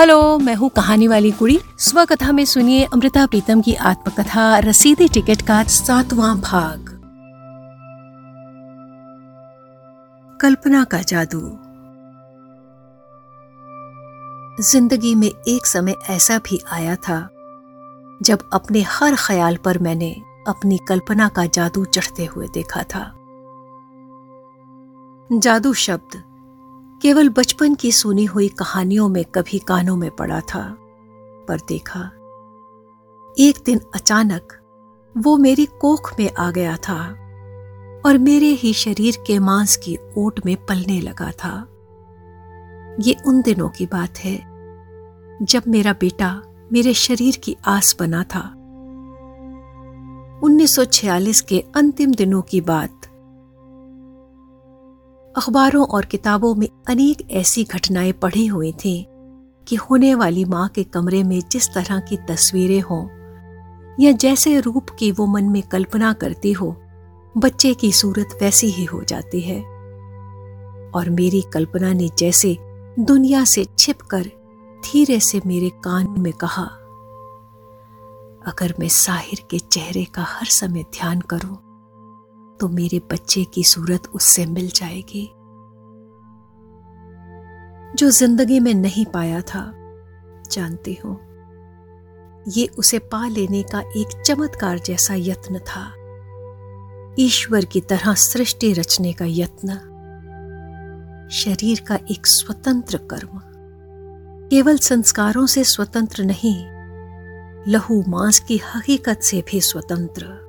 Hello, मैं हूँ कहानी वाली कुड़ी। स्व कथा में सुनिए अमृता प्रीतम की आत्मकथा, रसीदी टिकट का सातवां भाग। कल्पना का जादू। ज़िंदगी में एक समय ऐसा भी आया था, जब अपने हर ख्याल पर मैंने अपनी कल्पना का जादू चढ़ते हुए देखा था। जादू शब्द केवल बचपन की सुनी हुई कहानियों में कभी कानों में पड़ा था, पर देखा, एक दिन अचानक वो मेरी कोख में आ गया था और मेरे ही शरीर के मांस की ओट में पलने लगा था। ये उन दिनों की बात है, जब मेरा बेटा मेरे शरीर की आस बना था। 1946 के अंतिम दिनों की बात अखबारों और किताबों में अनेक ऐसी घटनाएँ पढ़ी हुई थी कि होने वाली माँ के कमरे में जिस तरह की तस्वीरें हों, या जैसे रूप की वो मन में कल्पना करती हो, बच्चे की सूरत वैसी ही हो जाती है। और मेरी कल्पना ने जैसे दुनिया से छिपकर धीरे से मेरे कान में कहा, अगर मैं साहिर के चेहरे का हर समय ध्यान करूँ तो मेरे बच्चे की सूरत उससे मिल जाएगी, जो ज़िंदगी में नहीं पाया था। जानती हूँ, ये उसे पा लेने का एक चमत्कार जैसा यत्न था। ईश्वर की तरह सृष्टि रचने का यत्न, शरीर का एक स्वतंत्र कर्म। केवल संस्कारों से स्वतंत्र नहीं, लहू मांस की हकीकत से भी स्वतंत्र।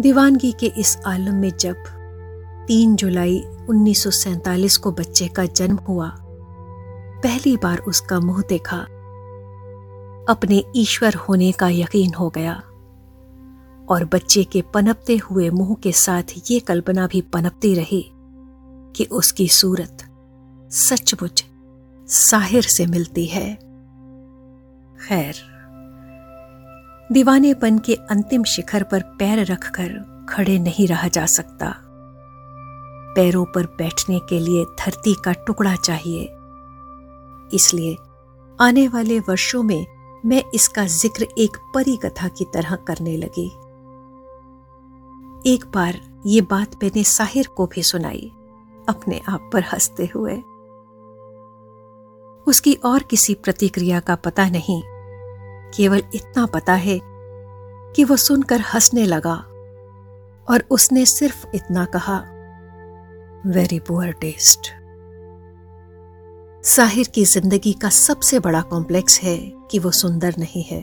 दीवानगी के इस आलम में जब 3 जुलाई 1947 को बच्चे का जन्म हुआ, पहली बार उसका मुँह देखा। अपने ईश्वर होने का यकीन हो गया और बच्चे के पनपते हुए मुँह के साथ ये कल्पना भी पनपती रही कि उसकी सूरत सचमुच साहिर से मिलती है। खैर। दीवानेपन के अंतिम शिखर पर पैर रखकर खड़े नहीं रहा जा सकता। पैरों पर बैठने के लिए धरती का टुकड़ा चाहिए। इसलिए आने वाले वर्षों में मैं इसका ज़िक्र एक परी कथा की तरह करने लगी। एक बार ये बात मैंने साहिर को भी सुनाई, अपने आप पर हँसते हुए। उसकी और किसी प्रतिक्रिया का पता नहीं केवल इतना पता है कि वो सुनकर हंसने लगा और उसने सिर्फ़ इतना कहा वेरी पुअर टेस्ट साहिर की ज़िंदगी का सबसे बड़ा कॉम्प्लेक्स है कि वो सुंदर नहीं है।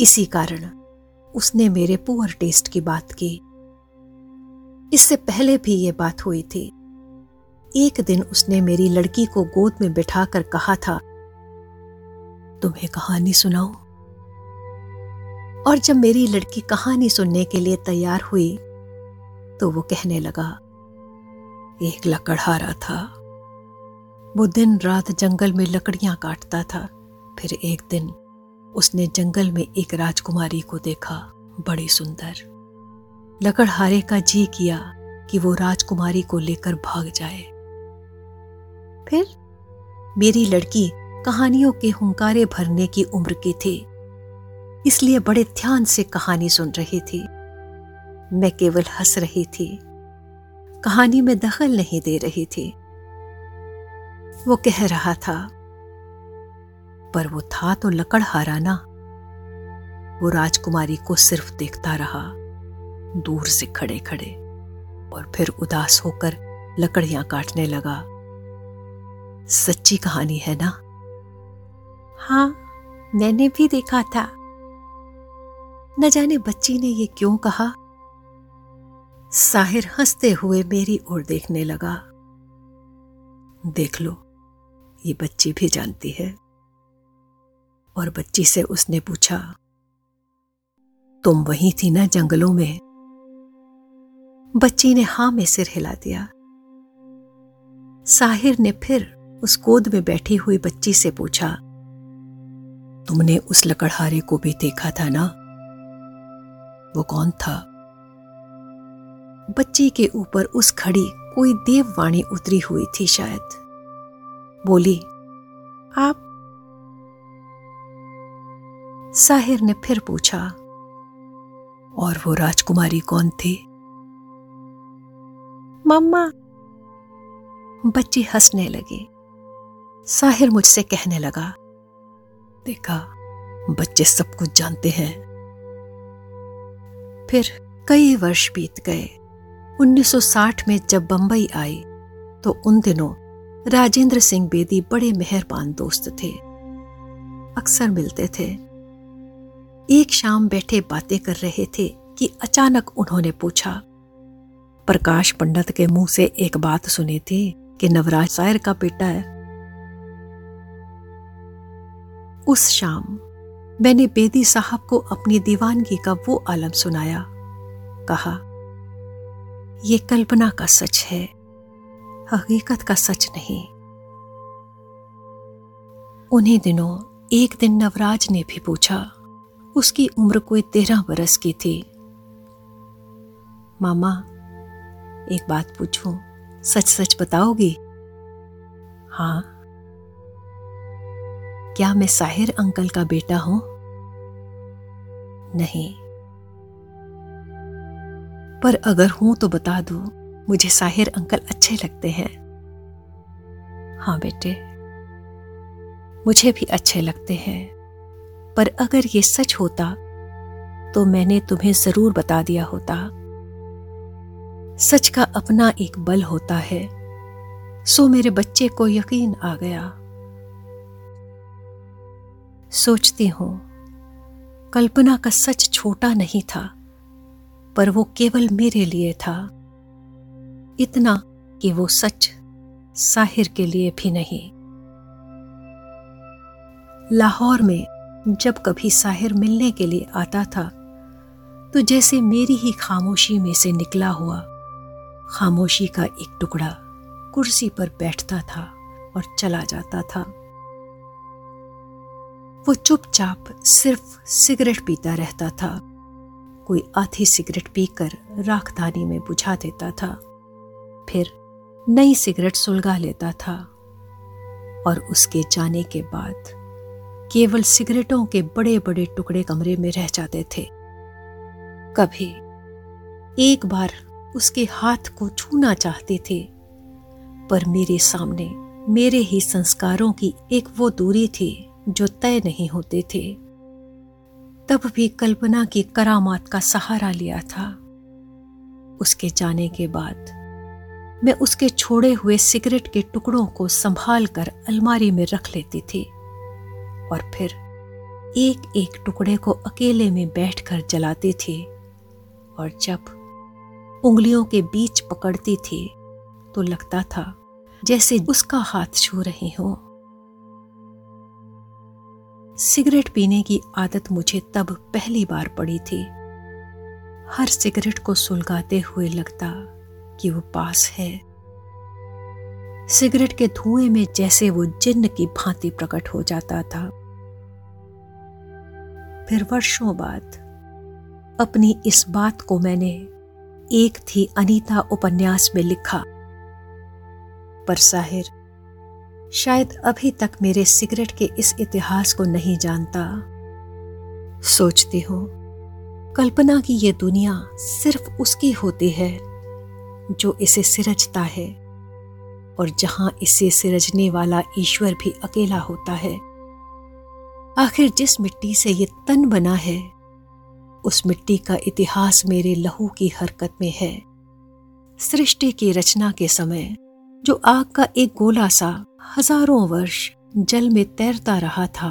इसी कारण उसने मेरे पुअर टेस्ट की बात की। इससे पहले भी ये बात हुई थी। एक दिन उसने मेरी लड़की को गोद में बिठाकर कहा था तुम्हें कहानी सुनाओ और जब मेरी लड़की कहानी सुनने के लिए तैयार हुई तो वो कहने लगा, एक लकड़हारा था। वो दिन रात जंगल में लकड़ियाँ काटता था। फिर एक दिन उसने जंगल में एक राजकुमारी को देखा, बड़ी सुंदर। लकड़हारे का जी किया कि वो राजकुमारी को लेकर भाग जाए। फिर मेरी लड़की कहानियों के हुंकारे भरने की उम्र की थी। इसलिए बड़े ध्यान से कहानी सुन रही थी। मैं केवल हंस रही थी। कहानी में दखल नहीं दे रही थी। वो कह रहा था, पर वो था तो लकड़हारा ना। वो राजकुमारी को सिर्फ़ देखता रहा, दूर से खड़े खड़े और फिर उदास होकर लकड़ियाँ काटने लगा। सच्ची कहानी है ना? हाँ मैंने भी देखा था। न जाने बच्ची ने ये क्यों कहा। साहिर हँसते हुए मेरी ओर देखने लगा। देख लो, ये बच्ची भी जानती है। और बच्ची से उसने पूछा, तुम वही थी ना जंगलों में? बच्ची ने हाँ में सिर हिला दिया। साहिर ने फिर उस गोद में बैठी हुई बच्ची से पूछा तुमने उस लकड़हारे को भी देखा था ना? वो कौन था? बच्ची के ऊपर उस खड़ी कोई देववाणी उतरी हुई थी शायद। बोली, आप साहिर ने फिर पूछा, और वो राजकुमारी कौन थी? मम्मा। बच्ची हंसने लगी। साहिर मुझसे कहने लगा देखा, बच्चे सब कुछ जानते हैं। फिर कई वर्ष बीत गए। 1960 में जब बंबई आई तो उन दिनों राजेंद्र सिंह बेदी बड़े मेहरबान दोस्त थे। अक्सर मिलते थे। एक शाम बैठे बातें कर रहे थे कि अचानक उन्होंने पूछा, प्रकाश पंडित के मुँह से एक बात सुनी थी कि नवराज सायर का बेटा है? उस शाम मैंने बेदी साहब को अपनी दीवानगी का वो आलम सुनाया। कहा यह कल्पना का सच है, हकीकत का सच नहीं। उन्हीं दिनों एक दिन नवराज ने भी पूछा, उसकी उम्र कोई तेरह बरस की थी। मामा, एक बात पूछूँ सच सच बताओगी? हाँ। क्या मैं साहिर अंकल का बेटा हूँ? नहीं। पर अगर हूँ तो बता दो, मुझे साहिर अंकल अच्छे लगते हैं। हाँ बेटे। मुझे भी अच्छे लगते हैं। पर अगर ये सच होता तो मैंने तुम्हें ज़रूर बता दिया होता। सच का अपना एक बल होता है। सो मेरे बच्चे को यकीन आ गया। सोचती हूँ, कल्पना का सच छोटा नहीं था, पर वो केवल मेरे लिए था। इतना कि वो सच साहिर के लिए भी नहीं। लाहौर में जब कभी साहिर मिलने के लिए आता था तो जैसे मेरी ही खामोशी में से निकला हुआ, खामोशी का एक टुकड़ा कुर्सी पर बैठता था और चला जाता था। वो चुपचाप सिर्फ़ सिगरेट पीता रहता था। कोई आधी सिगरेट पीकर राखदानी में बुझा देता था। फिर नई सिगरेट सुलगा लेता था। और उसके जाने के बाद केवल सिगरेटों के बड़े बड़े टुकड़े कमरे में रह जाते थे। कभी एक बार उसके हाथ को छूना चाहते थे, पर मेरे सामने मेरे ही संस्कारों की एक वो दूरी थी जो तय नहीं होते थे। तब भी कल्पना की करामात का सहारा लिया था। उसके जाने के बाद मैं उसके छोड़े हुए सिगरेट के टुकड़ों को संभाल कर अलमारी में रख लेती थी और फिर एक एक टुकड़े को अकेले में बैठकर जलाती थी और जब उंगलियों के बीच पकड़ती थी तो लगता था जैसे उसका हाथ छू रही हो। सिगरेट पीने की आदत मुझे तब पहली बार पड़ी थी। हर सिगरेट को सुलगाते हुए लगता कि वो पास है। सिगरेट के धुएँ में जैसे वो जिन्न की भांति प्रकट हो जाता था। फिर वर्षों बाद अपनी इस बात को मैंने एक थी अनीता उपन्यास में लिखा, पर साहिर शायद अभी तक मेरे सिगरेट के इस इतिहास को नहीं जानता। सोचती हूँ, कल्पना की यह दुनिया सिर्फ़ उसकी होती है, जो इसे सिरजता है, और जहाँ इसे सिरजने वाला ईश्वर भी अकेला होता है। आखिर जिस मिट्टी से ये तन बना है, उस मिट्टी का इतिहास मेरे लहू की हरकत में है। सृष्टि की रचना के समय, जो आग का एक गोला सा हज़ारों वर्ष जल में तैरता रहा था।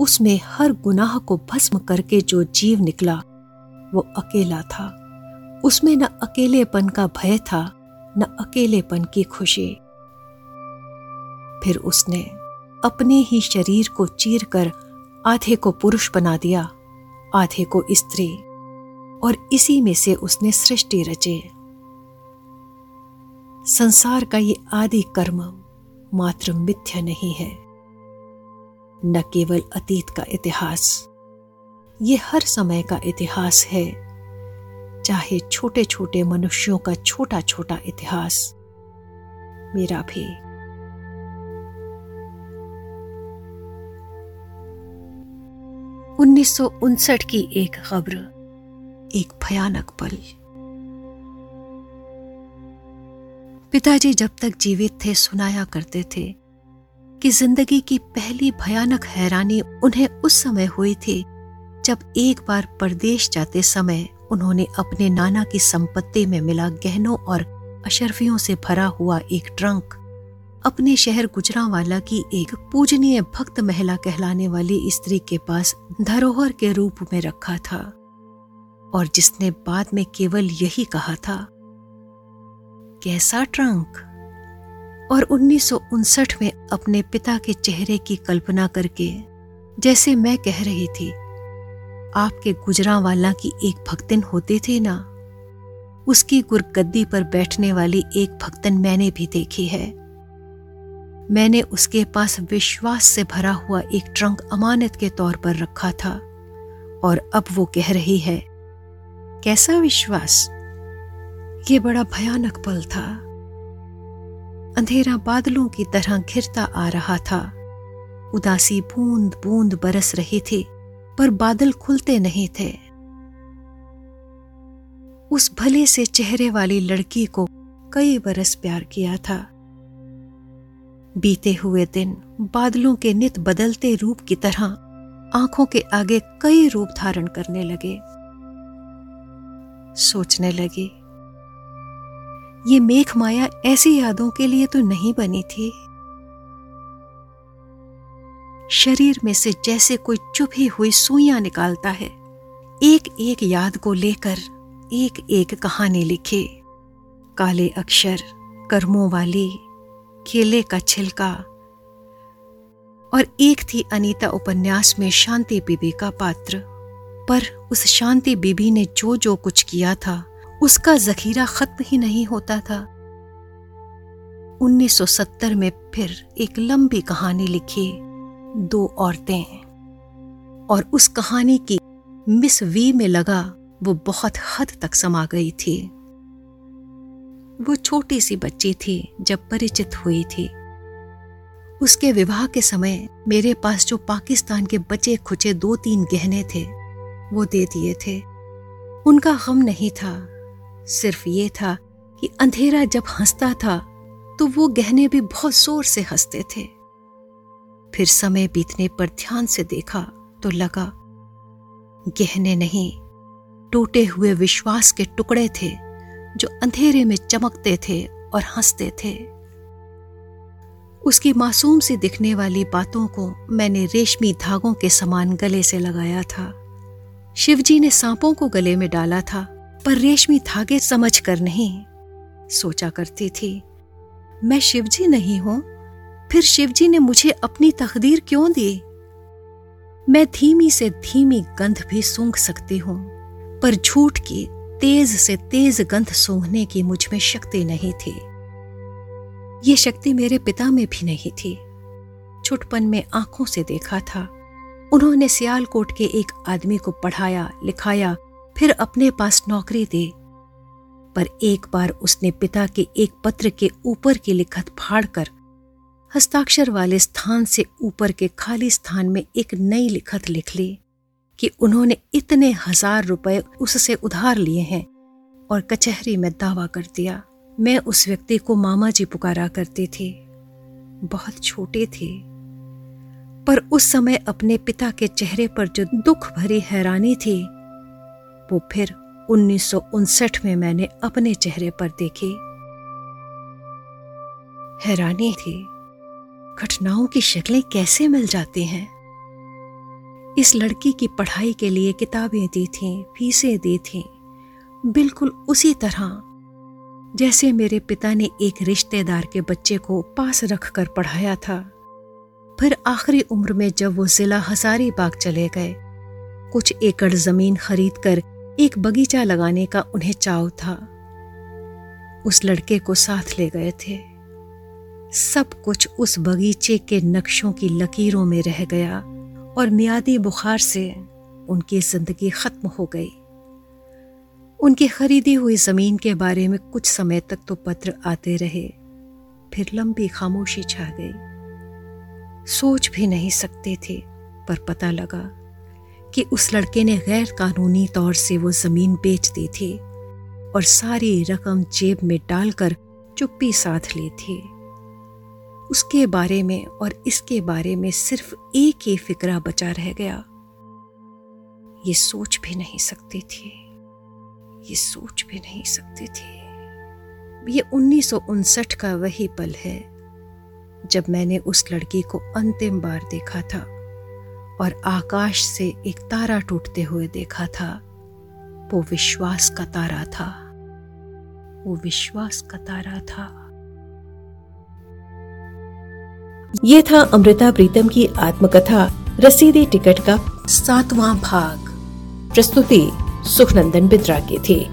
उसमें हर गुनाह को भस्म करके जो जीव निकला, वो अकेला था। उसमें न अकेलेपन का भय था, न अकेलेपन की खुशी। फिर उसने अपने ही शरीर को चीर कर आधे को पुरुष बना दिया, आधे को स्त्री, और इसी में से उसने सृष्टि रचे। संसार का ये आदि कर्म मात्र मिथ्या नहीं है। न केवल अतीत का इतिहास, ये हर समय का इतिहास है। चाहे छोटे छोटे मनुष्यों का छोटा छोटा इतिहास, मेरा भी। उन्नीस सौ उनसठ की एक खबर, एक भयानक पल। पिताजी जब तक जीवित थे, सुनाया करते थे कि ज़िंदगी की पहली भयानक हैरानी उन्हें उस समय हुई थी जब एक बार परदेश जाते समय उन्होंने अपने नाना की संपत्ति में मिला गहनों और अशरफियों से भरा हुआ एक ट्रंक। अपने शहर गुजरावाला की एक पूजनीय भक्त महिला कहलाने वाली स्त्री के पास धरोहर के रूप में रखा था और जिसने बाद में केवल यही कहा था कैसा ट्रंक? और उन्नीस सौ उनसठ में अपने पिता के चेहरे की कल्पना करके, जैसे मैं कह रही थी, आपके गुजरावाला की एक भक्तिन होते थे ना? उसकी गुरगद्दी पर बैठने वाली एक भक्तन मैंने भी देखी है। मैंने उसके पास विश्वास से भरा हुआ एक ट्रंक अमानत के तौर पर रखा था, और अब वो कह रही है, कैसा विश्वास? ये बड़ा भयानक पल था। अंधेरा बादलों की तरह घिरता आ रहा था। उदासी बूंद बूंद बरस रही थी, पर बादल खुलते नहीं थे। उस भले से चेहरे वाली लड़की को कई बरस प्यार किया था। बीते हुए दिन बादलों के नित बदलते रूप की तरह आँखों के आगे कई रूप धारण करने लगे। सोचने लगी ये मेघ माया ऐसी यादों के लिए तो नहीं बनी थी। शरीर में से जैसे कोई चुभी हुई सुइयाँ निकालता है एक एक याद को लेकर एक एक कहानी लिखे। काले अक्षर, कर्मों वाली केले का छिलका। और एक थी अनीता उपन्यास में शांति बीबी का पात्र। पर उस शांति बीबी ने जो जो कुछ किया था उसका जखीरा खत्म ही नहीं होता था। 1970 में फिर एक लंबी कहानी लिखी दो औरतें और उस कहानी की मिस वी में लगा वो बहुत हद तक समा गई थी। वो छोटी सी बच्ची थी जब परिचित हुई थी। उसके विवाह के समय मेरे पास जो पाकिस्तान के बचे खुचे दो तीन गहने थे, वो दे दिए थे। उनका गम नहीं था। सिर्फ़ ये था कि अंधेरा जब हंसता था तो वो गहने भी बहुत ज़ोर से हँसते थे। फिर समय बीतने पर ध्यान से देखा तो लगा, गहने नहीं, टूटे हुए विश्वास के टुकड़े थे जो अंधेरे में चमकते थे और हँसते थे। उसकी मासूम सी दिखने वाली बातों को मैंने रेशमी धागों के समान गले से लगाया था। शिवजी ने सांपों को गले में डाला था पर रेशमी धागे समझ कर नहीं। सोचा करती थी, मैं शिवजी नहीं हूँ, फिर शिवजी ने मुझे अपनी तकदीर क्यों दी? मैं धीमी से धीमी गंध भी सूंघ सकती हूँ, पर झूठ की तेज से तेज गंध सूंघने की मुझमें शक्ति नहीं थी। ये शक्ति मेरे पिता में भी नहीं थी। छुटपन में आँखों से देखा था। उन्होंने सियालकोट के एक आदमी को पढ़ाया, लिखाया फिर अपने पास नौकरी दे। पर एक बार उसने पिता के एक पत्र के ऊपर की लिखत फाड़कर हस्ताक्षर वाले स्थान से ऊपर के खाली स्थान में एक नई लिखत लिख ली कि उन्होंने इतने हज़ार रुपए उससे उधार लिए हैं और कचहरी में दावा कर दिया। मैं उस व्यक्ति को मामा जी पुकारा करती थी। बहुत छोटे थे। पर उस समय अपने पिता के चेहरे पर जो दुख भरी हैरानी थी वो फिर उन्नीस सौ उनसठ में मैंने अपने चेहरे पर देखी। हैरानी थी, घटनाओं की शक्लें कैसे मिल जाती हैं? इस लड़की की पढ़ाई के लिए किताबें दी थीं, फीसें दी थीं, बिल्कुल उसी तरह, जैसे मेरे पिता ने एक रिश्तेदार के बच्चे को पास रखकर पढ़ाया था। फिर आखिरी उम्र में जब वो जिला हजारीबाग चले गए, कुछ एकड़ ज़मीन खरीद कर एक बगीचा लगाने का उन्हें चाव था। उस लड़के को साथ ले गए थे। सब कुछ उस बगीचे के नक्शों की लकीरों में रह गया और मियादी बुखार से उनकी ज़िंदगी खत्म हो गई। उनकी खरीदी हुई ज़मीन के बारे में कुछ समय तक तो पत्र आते रहे, फिर लंबी खामोशी छा गई। सोच भी नहीं सकते थे, पर पता लगा कि उस लड़के ने गैर कानूनी तौर से वो ज़मीन बेच दी थी और सारी रकम जेब में डालकर चुप्पी साथ ली थी। उसके बारे में और इसके बारे में सिर्फ़ एक ही फिक्रा बचा रह गया। ये सोच भी नहीं सकती थी। ये सोच भी नहीं सकती थी। ये उन्नीस सौ उनसठ का वही पल है जब मैंने उस लड़की को अंतिम बार देखा था। और आकाश से एक तारा टूटते हुए देखा था। वो विश्वास का तारा था। वो विश्वास का तारा था। ये था अमृता प्रीतम की आत्मकथा, रसीदी टिकट का सातवां भाग। प्रस्तुति सुखनंदन बिद्रा की थी।